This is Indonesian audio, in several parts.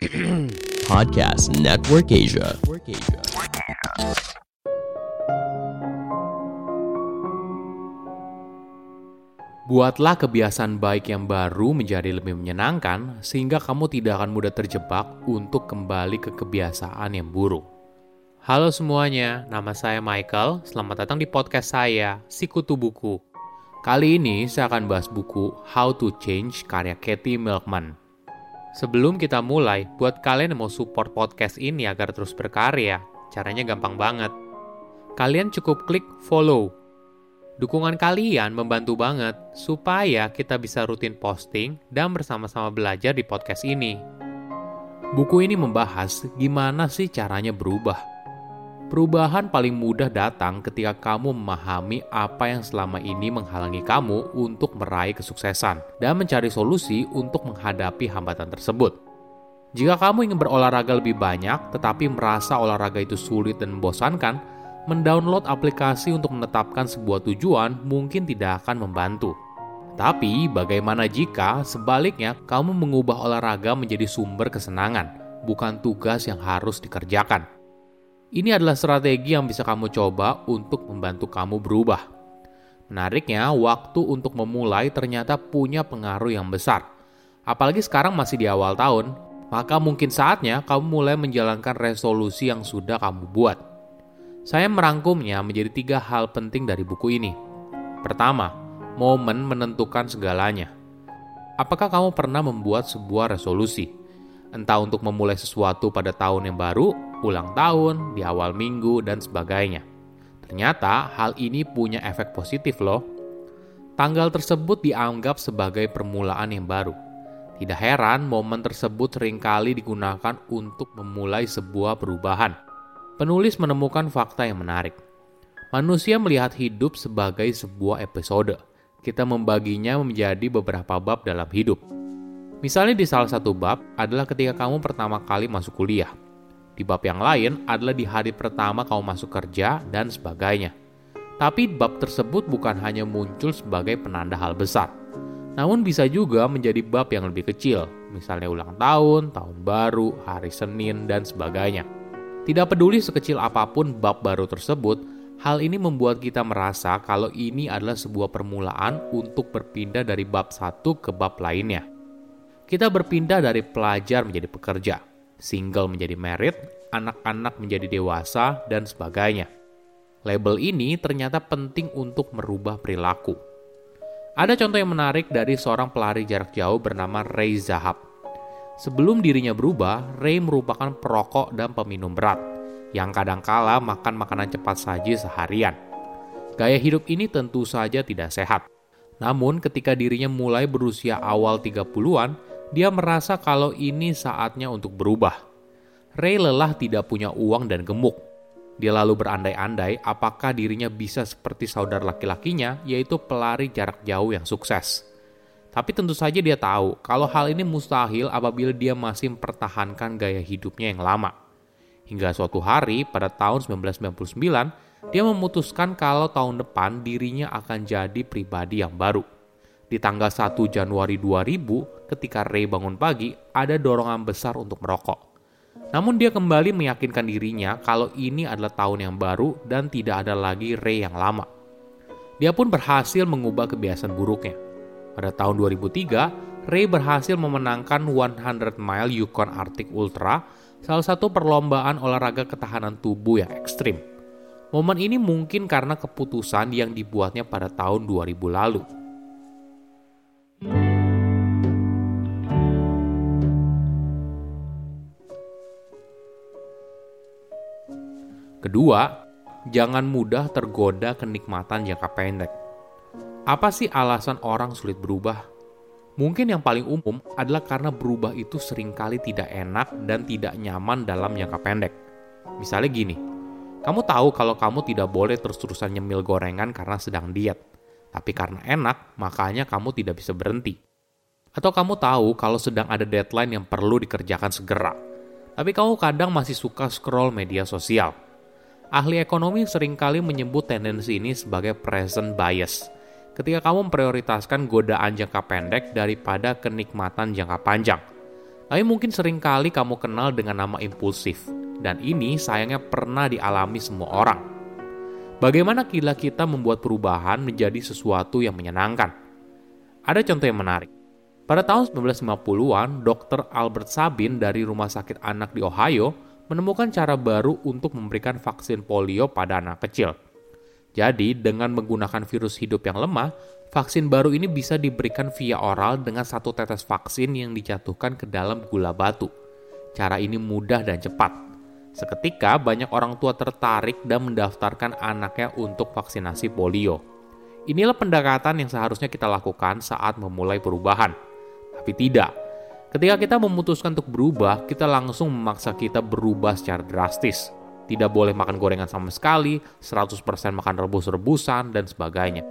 Podcast Network Asia. Buatlah kebiasaan baik yang baru menjadi lebih menyenangkan, sehingga kamu tidak akan mudah terjebak untuk kembali ke kebiasaan yang buruk. Halo semuanya, nama saya Michael. Selamat datang di podcast saya, Sikutu Buku. Kali ini saya akan bahas buku How to Change karya Katie Milkman. Sebelum kita mulai, buat kalian yang mau support podcast ini agar terus berkarya, caranya gampang banget. Kalian cukup klik follow Dukungan kalian membantu banget supaya kita bisa rutin posting dan bersama-sama belajar di podcast ini. Buku ini membahas gimana sih caranya berubah. Perubahan paling mudah datang ketika kamu memahami apa yang selama ini menghalangi kamu untuk meraih kesuksesan dan mencari solusi untuk menghadapi hambatan tersebut. Jika kamu ingin berolahraga lebih banyak tetapi merasa olahraga itu sulit dan membosankan, mendownload aplikasi untuk menetapkan sebuah tujuan mungkin tidak akan membantu. Tapi, bagaimana jika sebaliknya kamu mengubah olahraga menjadi sumber kesenangan, bukan tugas yang harus dikerjakan? Ini adalah strategi yang bisa kamu coba untuk membantu kamu berubah. Menariknya, waktu untuk memulai ternyata punya pengaruh yang besar. Apalagi sekarang masih di awal tahun, maka mungkin saatnya kamu mulai menjalankan resolusi yang sudah kamu buat. Saya merangkumnya menjadi tiga hal penting dari buku ini. Pertama, momen menentukan segalanya. Apakah kamu pernah membuat sebuah resolusi? Entah untuk memulai sesuatu pada tahun yang baru, ulang tahun, di awal minggu, dan sebagainya. Ternyata hal ini punya efek positif loh. Tanggal tersebut dianggap sebagai permulaan yang baru. Tidak heran momen tersebut sering kali digunakan untuk memulai sebuah perubahan – penulis menemukan fakta yang menarik. Manusia melihat hidup sebagai sebuah episode. Kita membaginya menjadi beberapa bab dalam hidup. Misalnya di salah satu bab adalah ketika kamu pertama kali masuk kuliah. Di bab yang lain adalah di hari pertama kamu masuk kerja dan sebagainya. Tapi bab tersebut bukan hanya muncul sebagai penanda hal besar, namun bisa juga menjadi bab yang lebih kecil, misalnya ulang tahun, tahun baru, hari Senin, dan sebagainya. Tidak peduli sekecil apa pun bab baru tersebut, hal ini membuat kita merasa kalau ini adalah sebuah permulaan untuk berpindah dari bab satu ke bab lainnya. Kita berpindah dari pelajar menjadi pekerja, single menjadi merit, anak-anak menjadi dewasa, dan sebagainya. Label ini ternyata penting untuk merubah perilaku. Ada contoh yang menarik dari seorang pelari jarak jauh bernama Ray Zahab. Sebelum dirinya berubah, Ray merupakan perokok dan peminum berat, yang kadangkala makan makanan cepat saji seharian. Gaya hidup ini tentu saja tidak sehat. Namun ketika dirinya mulai berusia awal 30-an, dia merasa kalau ini saatnya untuk berubah. Ray lelah tidak punya uang dan gemuk. Dia lalu berandai-andai apakah dirinya bisa seperti saudara laki-lakinya, yaitu pelari jarak jauh yang sukses. Tapi tentu saja dia tahu kalau hal ini mustahil apabila dia masih mempertahankan gaya hidupnya yang lama. Hingga suatu hari pada tahun 1999, dia memutuskan kalau tahun depan dirinya akan jadi pribadi yang baru. Di tanggal 1 Januari 2000, ketika Ray bangun pagi, ada dorongan besar untuk merokok. Namun dia kembali meyakinkan dirinya kalau ini adalah tahun yang baru dan tidak ada lagi Ray yang lama. Dia pun berhasil mengubah kebiasaan buruknya pada tahun 2003, Ray berhasil memenangkan 100 Mile Yukon Arctic Ultra, salah satu perlombaan olahraga ketahanan tubuh yang ekstrim. Momen ini mungkin karena keputusan yang dibuatnya pada tahun 2000 lalu. Kedua, jangan mudah tergoda kenikmatan jangka pendek. Apa sih alasan orang sulit berubah? Mungkin yang paling umum adalah karena berubah itu sering kali tidak enak dan tidak nyaman dalam jangka pendek. Misalnya gini, kamu tahu kalau kamu tidak boleh terus-terusan nyemil gorengan karena sedang diet. Tapi karena enak, makanya kamu tidak bisa berhenti. Atau kamu tahu kalau sedang ada deadline yang perlu dikerjakan segera. Tapi kamu kadang masih suka scroll media sosial. Ahli ekonomi sering kali menyebut tendensi ini sebagai present bias – ketika kamu memprioritaskan godaan jangka pendek daripada kenikmatan jangka panjang. Tapi mungkin sering kali kamu kenal dengan nama impulsif, dan ini sayangnya pernah dialami semua orang. Bagaimana kila kita membuat perubahan menjadi sesuatu yang menyenangkan? Ada contoh yang menarik. Pada tahun 1950-an, Dr. Albert Sabin dari Rumah Sakit Anak di Ohio menemukan cara baru untuk memberikan vaksin polio pada anak kecil. Jadi, dengan menggunakan virus hidup yang lemah, vaksin baru ini bisa diberikan via oral dengan satu tetes vaksin yang dijatuhkan ke dalam gula batu. Cara ini mudah dan cepat. Seketika, banyak orang tua tertarik dan mendaftarkan anaknya untuk vaksinasi polio. Inilah pendekatan yang seharusnya kita lakukan saat memulai perubahan. Tapi tidak. Ketika kita memutuskan untuk berubah, kita langsung memaksa kita berubah secara drastis tidak boleh makan gorengan sama sekali, 100% makan rebus-rebusan, dan sebagainya.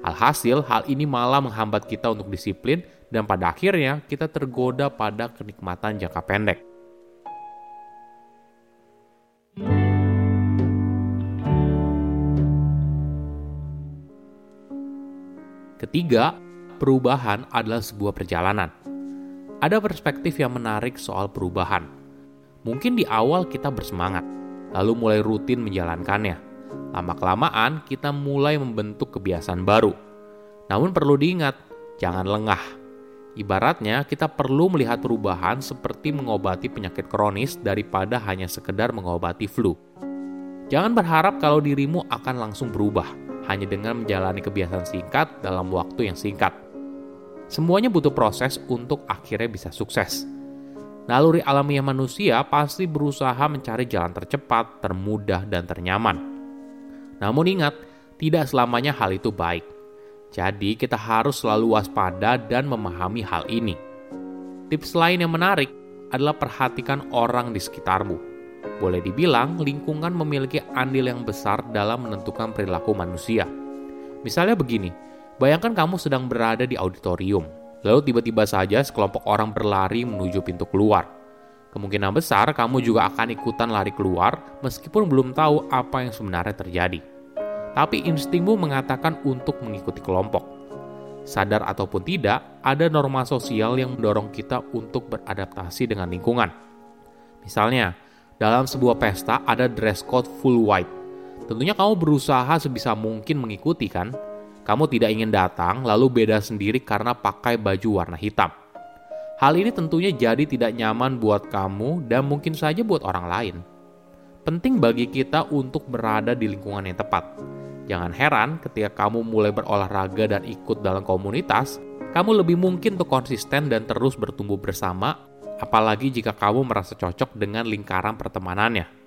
Alhasil, hal ini malah menghambat kita untuk disiplin dan pada akhirnya kita tergoda pada kenikmatan jangka pendek. Ketiga, perubahan adalah sebuah perjalanan. Ada perspektif yang menarik soal perubahan. Mungkin di awal kita bersemangat, lalu mulai rutin menjalankannya. Lama-kelamaan, kita mulai membentuk kebiasaan baru. Namun perlu diingat, jangan lengah. Ibaratnya, kita perlu melihat perubahan seperti mengobati penyakit kronis daripada hanya sekedar mengobati flu. Jangan berharap kalau dirimu akan langsung berubah, hanya dengan menjalani kebiasaan singkat dalam waktu yang singkat. Semuanya butuh proses untuk akhirnya bisa sukses. Naluri alamiah manusia pasti berusaha mencari jalan tercepat, termudah, dan ternyaman. Namun ingat, tidak selamanya hal itu baik. Jadi kita harus selalu waspada dan memahami hal ini. Tips lain yang menarik adalah perhatikan orang di sekitarmu. Boleh dibilang lingkungan memiliki andil yang besar dalam menentukan perilaku manusia. Misalnya begini, bayangkan kamu sedang berada di auditorium Lalu tiba-tiba saja sekelompok orang berlari menuju pintu keluar. Kemungkinan besar kamu juga akan ikutan lari keluar meskipun belum tahu apa yang sebenarnya terjadi. Tapi instingmu mengatakan untuk mengikuti kelompok. Sadar ataupun tidak, ada norma sosial yang mendorong kita untuk beradaptasi dengan lingkungan. Misalnya, dalam sebuah pesta ada dress code full white. Tentunya kamu berusaha sebisa mungkin mengikuti kan? Kamu tidak ingin datang lalu beda sendiri karena pakai baju warna hitam. Hal ini tentunya jadi tidak nyaman buat kamu dan mungkin saja buat orang lain. Penting bagi kita untuk berada di lingkungan yang tepat. Jangan heran ketika kamu mulai berolahraga dan ikut dalam komunitas, kamu lebih mungkin untuk konsisten dan terus bertumbuh bersama, apalagi jika kamu merasa cocok dengan lingkaran pertemanannya.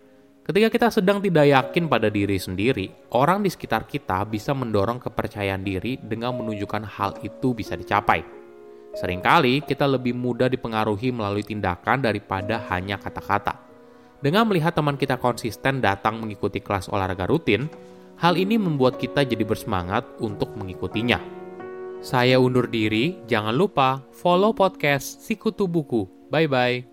Ketika kita sedang tidak yakin pada diri sendiri, orang di sekitar kita bisa mendorong kepercayaan diri dengan menunjukkan hal itu bisa dicapai. Seringkali kita lebih mudah dipengaruhi melalui tindakan daripada hanya kata-kata. Dengan melihat teman kita konsisten datang mengikuti kelas olahraga rutin, hal ini membuat kita jadi bersemangat untuk mengikutinya. Saya undur diri, jangan lupa follow podcast Sikutu Buku. Bye-bye.